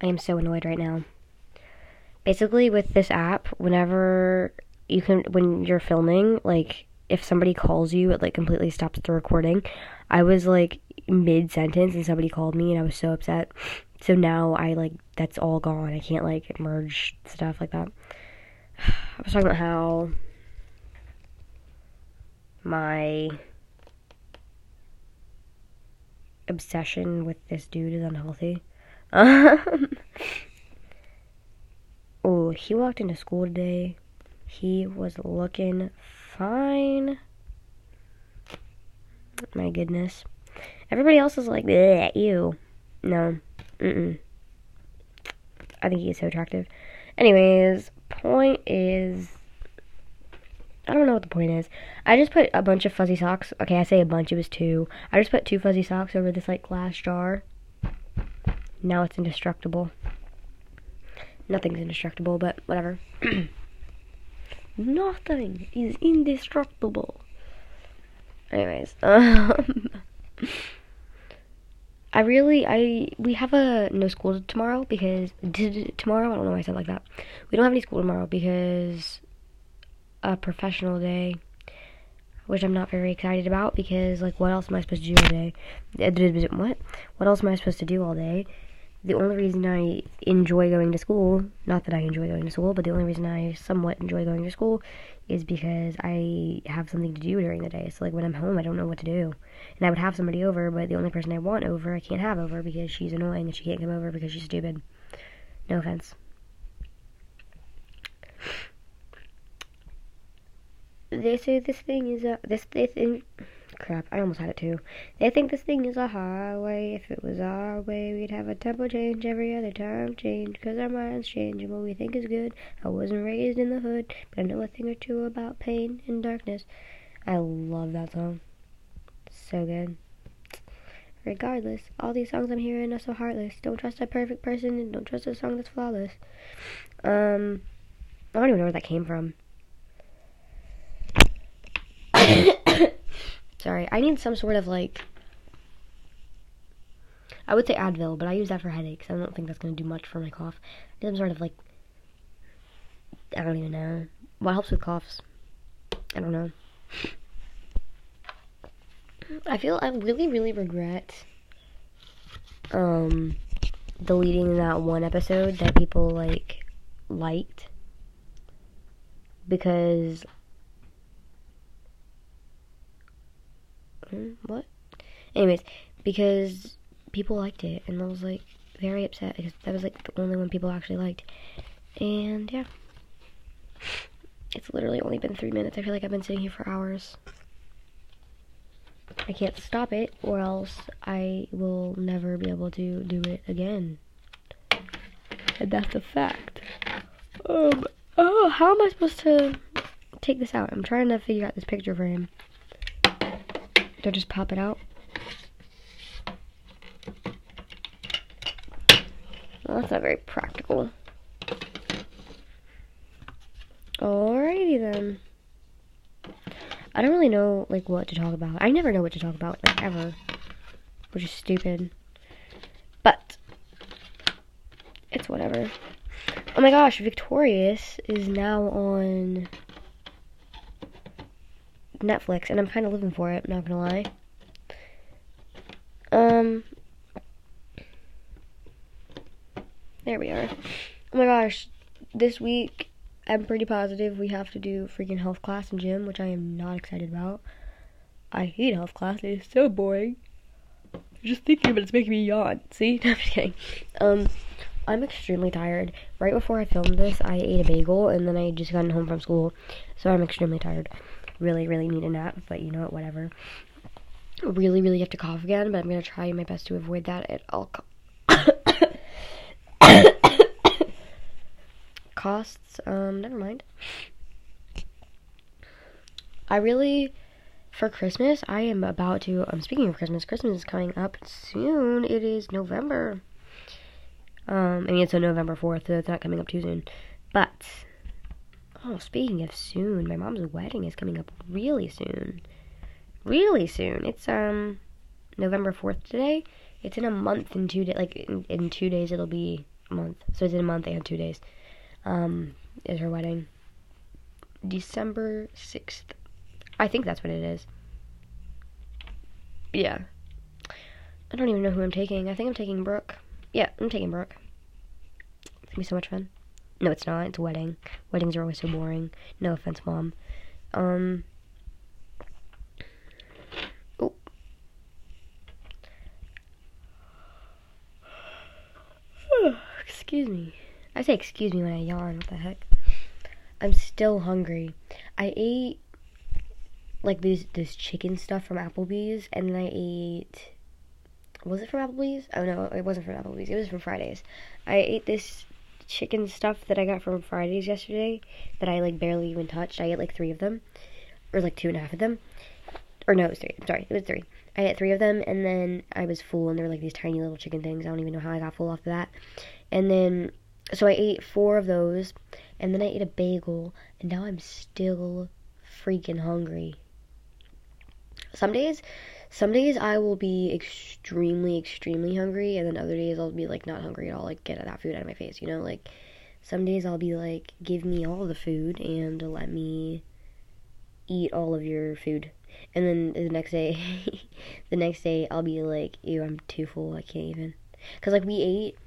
I am so annoyed right now. Basically, with this app, whenever you can, when you're filming, like if somebody calls you, it like completely stops the recording. I was like mid sentence and somebody called me and I was so upset. So now I like that's all gone. I can't like merge stuff like that. I was talking about how my obsession with this dude is unhealthy. Um, oh, he walked into school today. He was looking fine. My goodness. Everybody else is like, ew. No. Mm-mm. I think he's so attractive. Anyways, point is I don't know what the point is. I just put a bunch of fuzzy socks. Okay, I say a bunch, it was two. I just put two fuzzy socks over this like glass jar. Now it's indestructible. Nothing's indestructible, but whatever. Nothing is indestructible. Anyways, um I really, I we have a no school tomorrow because tomorrow I don't know why I said like that. We don't have any school tomorrow because a professional day, which I'm not very excited about because like what else am I supposed to do all day? What? What else am I supposed to do all day? The only reason I enjoy going to school, not that I enjoy going to school, but the only reason I somewhat enjoy going to school is because I have something to do during the day. So like when I'm home, I don't know what to do. And I would have somebody over, but the only person I want over, I can't have over because she's annoying and she can't come over because she's stupid. No offense. They say this thing is a this they think crap. I almost had it too. They think this thing is a highway. If it was our way, we'd have a tempo change every other time change. Cause our minds change and what we think is good. I wasn't raised in the hood, but I know a thing or two about pain and darkness. I love that song. So good. Regardless, all these songs I'm hearing are so heartless. Don't trust a perfect person and don't trust a song that's flawless. Um, I don't even know where that came from. Sorry, I need some sort of like. I would say Advil, but I use that for headaches. I don't think that's going to do much for my cough. Some sort of like. I don't even know. What helps with coughs? I don't know. I feel I really, really regret um deleting that one episode that people like liked because hmm, what? Anyways, because people liked it and I was like very upset because that was like the only one people actually liked. And yeah. It's literally only been three minutes. I feel like I've been sitting here for hours. I can't stop it or else I will never be able to do it again. And that's a fact. Um, oh, how am I supposed to take this out? I'm trying to figure out this picture frame. I just pop it out? Well, that's not very practical. Alrighty then. I don't really know like what to talk about. I never know what to talk about like ever, which is stupid. But it's whatever. Oh my gosh, Victorious is now on Netflix, and I'm kind of living for it. Not gonna lie. Um, there we are. Oh my gosh, this week I'm pretty positive we have to do freaking health class and gym, which I am not excited about. I hate health class. It is so boring. Just thinking about it's making me yawn. See? No, I'm just kidding. Um, I'm extremely tired. Right before I filmed this, I ate a bagel, and then I just gotten home from school, so I'm extremely tired. Really, really need a nap, but you know what? Whatever. Really, really have to cough again, but I'm gonna try my best to avoid that at all costs. costs. Um, never mind. I really, for Christmas, I am about to. I'm um, speaking of Christmas. Christmas is coming up soon. It is November. Um, I mean it's on November fourth, so it's not coming up too soon. But oh, speaking of soon, my mom's wedding is coming up really soon. Really soon. It's um November fourth today. It's in a month and two days. Like in, in two days, it'll be a month. So it's in a month and two days. Um, is her wedding. December 6th. I think that's what it is. Yeah. I don't even know who I'm taking. I think I'm taking Brooke. Yeah, I'm taking Brooke. It's gonna be so much fun. No, it's not. It's a wedding. Weddings are always so boring. No offense, mom. Um. Oh. excuse me. I say excuse me when I yawn. What the heck? I'm still hungry. I ate like this this chicken stuff from Applebee's, and then I ate. Was it from Applebee's? Oh no, it wasn't from Applebee's. It was from Fridays. I ate this chicken stuff that I got from Fridays yesterday that I like barely even touched. I ate like three of them, or like two and a half of them, or no, it was three. I'm sorry, it was three. I ate three of them, and then I was full, and they were like these tiny little chicken things. I don't even know how I got full off of that. And then, so I ate four of those, and then I ate a bagel, and now I'm still freaking hungry. Some days, some days I will be extremely, extremely hungry, and then other days I'll be like not hungry at all, like get that food out of my face, you know? Like some days I'll be like, give me all the food and let me eat all of your food. And then the next day, the next day I'll be like, ew, I'm too full, I can't even. Cause like we ate,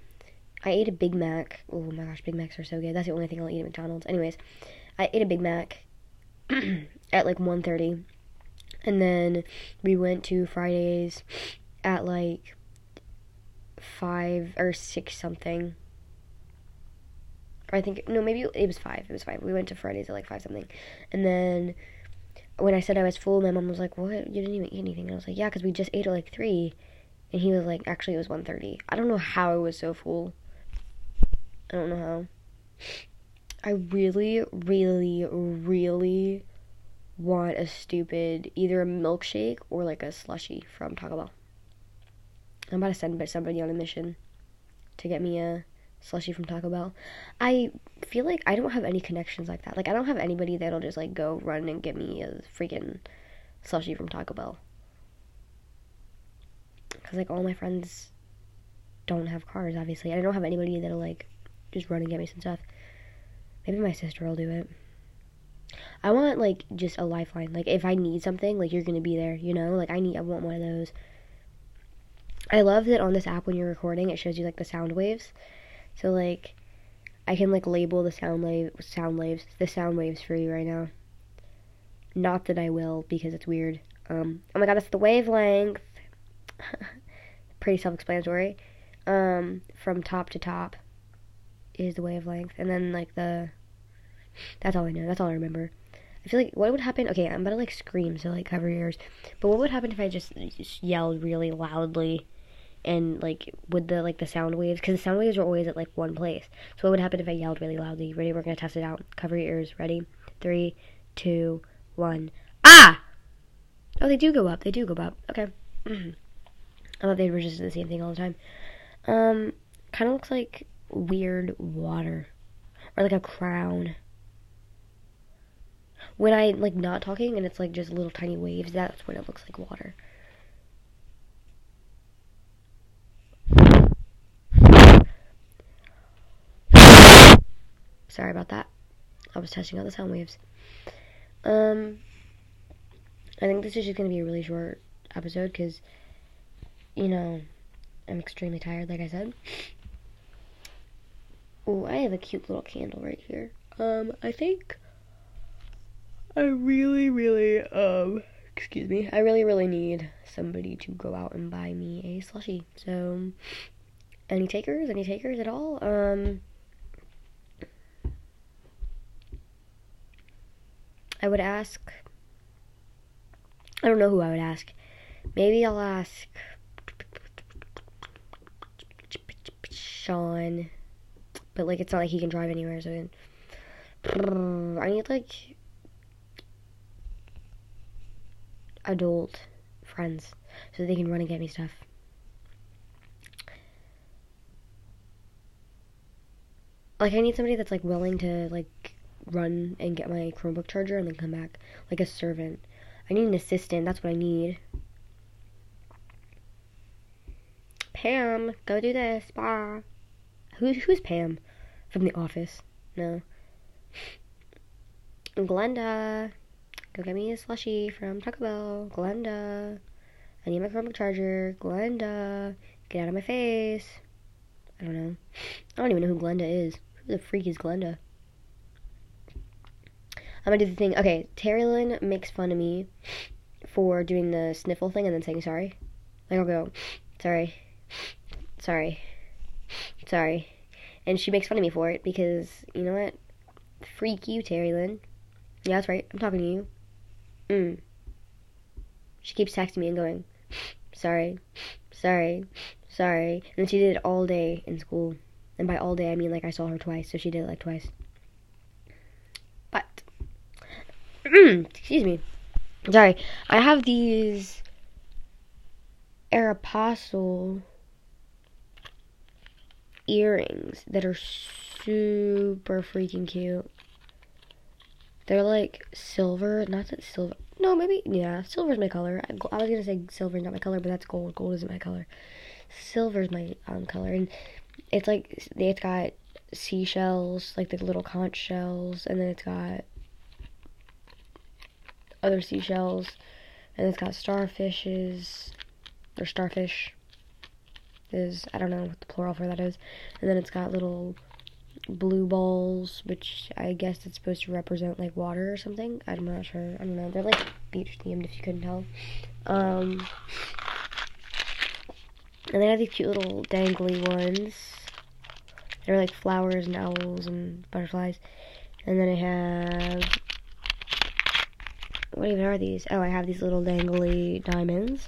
I ate a Big Mac. Oh my gosh, Big Macs are so good. That's the only thing I'll eat at McDonald's. Anyways, I ate a Big Mac at like 1.30 and then we went to Fridays at like five or six something. I think no, maybe it was five. It was five. We went to Fridays at like five something, and then when I said I was full, my mom was like, "What? You didn't even eat anything?" And I was like, "Yeah, because we just ate at like three. And he was like, "Actually, it was 1.30. I don't know how I was so full. I don't know how. I really, really, really want a stupid either a milkshake or like a slushy from Taco Bell. I'm about to send somebody on a mission to get me a slushy from Taco Bell. I feel like I don't have any connections like that. Like I don't have anybody that'll just like go run and get me a freaking slushy from Taco Bell. Cuz like all my friends don't have cars obviously. I don't have anybody that'll like just run and get me some stuff. Maybe my sister will do it. I want like just a lifeline. Like if I need something, like you're gonna be there. You know, like I need. I want one of those. I love that on this app when you're recording, it shows you like the sound waves. So like, I can like label the sound wave sound waves the sound waves for you right now. Not that I will because it's weird. Um, oh my god, it's the wavelength. Pretty self-explanatory. Um, from top to top is the wavelength, and then like the that's all I know. That's all I remember. I feel like what would happen? Okay, I'm about to like scream, so like cover your ears. But what would happen if I just, just yelled really loudly, and like with the like the sound waves? Because the sound waves are always at like one place. So what would happen if I yelled really loudly? Ready? We're gonna test it out. Cover your ears. Ready? Three, two, one. Ah! Oh, they do go up. They do go up. Okay. I thought they were just the same thing all the time. Um, kind of looks like weird water, or like a crown when I like not talking and it's like just little tiny waves, that's when it looks like water. Sorry about that. I was testing out the sound waves. Um, I think this is just gonna be a really short episode because, you know, I'm extremely tired, like I said. Oh, I have a cute little candle right here. Um, I think I really, really, um, excuse me, I really, really need somebody to go out and buy me a slushie. So, any takers? Any takers at all? Um, I would ask. I don't know who I would ask. Maybe I'll ask Sean, but like it's not like he can drive anywhere. So I need like adult friends so they can run and get me stuff. Like I need somebody that's like willing to like run and get my Chromebook charger and then come back like a servant. I need an assistant. That's what I need. Pam, go do this. Bye. Who, who's Pam? From The Office? No. Glenda, go get me a slushie from Taco Bell. Glenda, I need my Chromebook charger. Glenda, get out of my face. I don't know. I don't even know who Glenda is. Who the freak is Glenda? I'm gonna do the thing. Okay, Terry Lynn makes fun of me for doing the sniffle thing and then saying sorry. Like I'll go, sorry, sorry, sorry, and she makes fun of me for it because you know what? Freak you, Terry Lynn. Yeah, that's right. I'm talking to you. Mm. She keeps texting me and going, sorry, sorry, sorry. And she did it all day in school. And by all day, I mean like I saw her twice, so she did it like twice. But, excuse me. Sorry. I have these Aeropostale earrings that are super freaking cute. They're like silver, not that silver. No, maybe yeah, silver's my color. I, I was gonna say silver's not my color, but that's gold. Gold isn't my color. Silver's my um color, and it's like it's got seashells, like the little conch shells, and then it's got other seashells, and it's got starfishes or starfish. Is I don't know what the plural for that is, and then it's got little blue balls, which I guess it's supposed to represent like water or something. I'm not sure. I don't know. They're like beach themed, if you couldn't tell. Um, and they have these cute little dangly ones. They're like flowers and owls and butterflies. And then I have what even are these? Oh, I have these little dangly diamonds.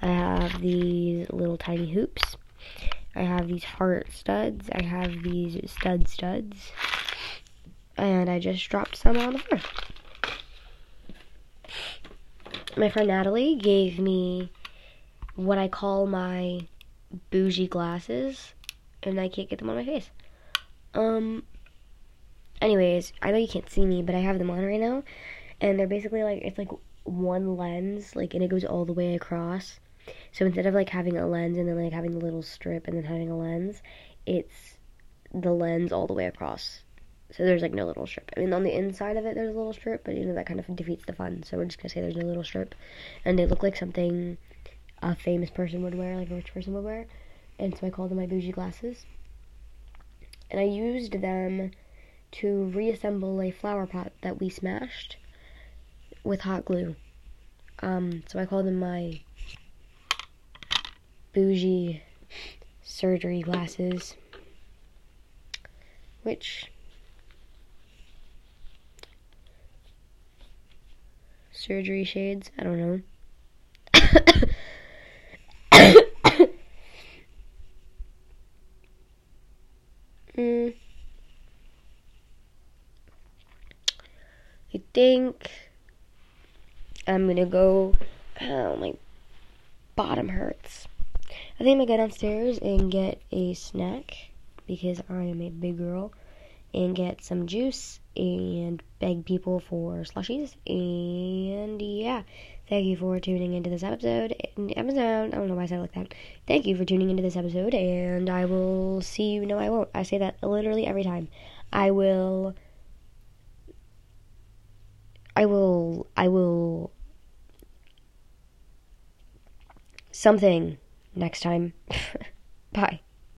I have these little tiny hoops. I have these heart studs. I have these stud studs. And I just dropped some on the floor. My friend Natalie gave me what I call my bougie glasses. And I can't get them on my face. Um, anyways, I know you can't see me, but I have them on right now and they're basically like it's like one lens, like and it goes all the way across. So instead of like having a lens and then like having a little strip and then having a lens, it's the lens all the way across. So there's like no little strip. I mean, on the inside of it, there's a little strip, but you know that kind of defeats the fun. So we're just gonna say there's a little strip, and they look like something a famous person would wear, like a rich person would wear. And so I called them my bougie glasses. And I used them to reassemble a flower pot that we smashed with hot glue. Um, so I called them my bougie surgery glasses, which surgery shades, I don't know. mm. I think I'm gonna go. Oh, my bottom hurts. I think I'm gonna go downstairs and get a snack because I am a big girl and get some juice and beg people for slushies. And yeah, thank you for tuning into this episode. Episode, I don't know why I said like that. Thank you for tuning into this episode, and I will see you. No, I won't. I say that literally every time. I will I will, I will, something next time. Bye.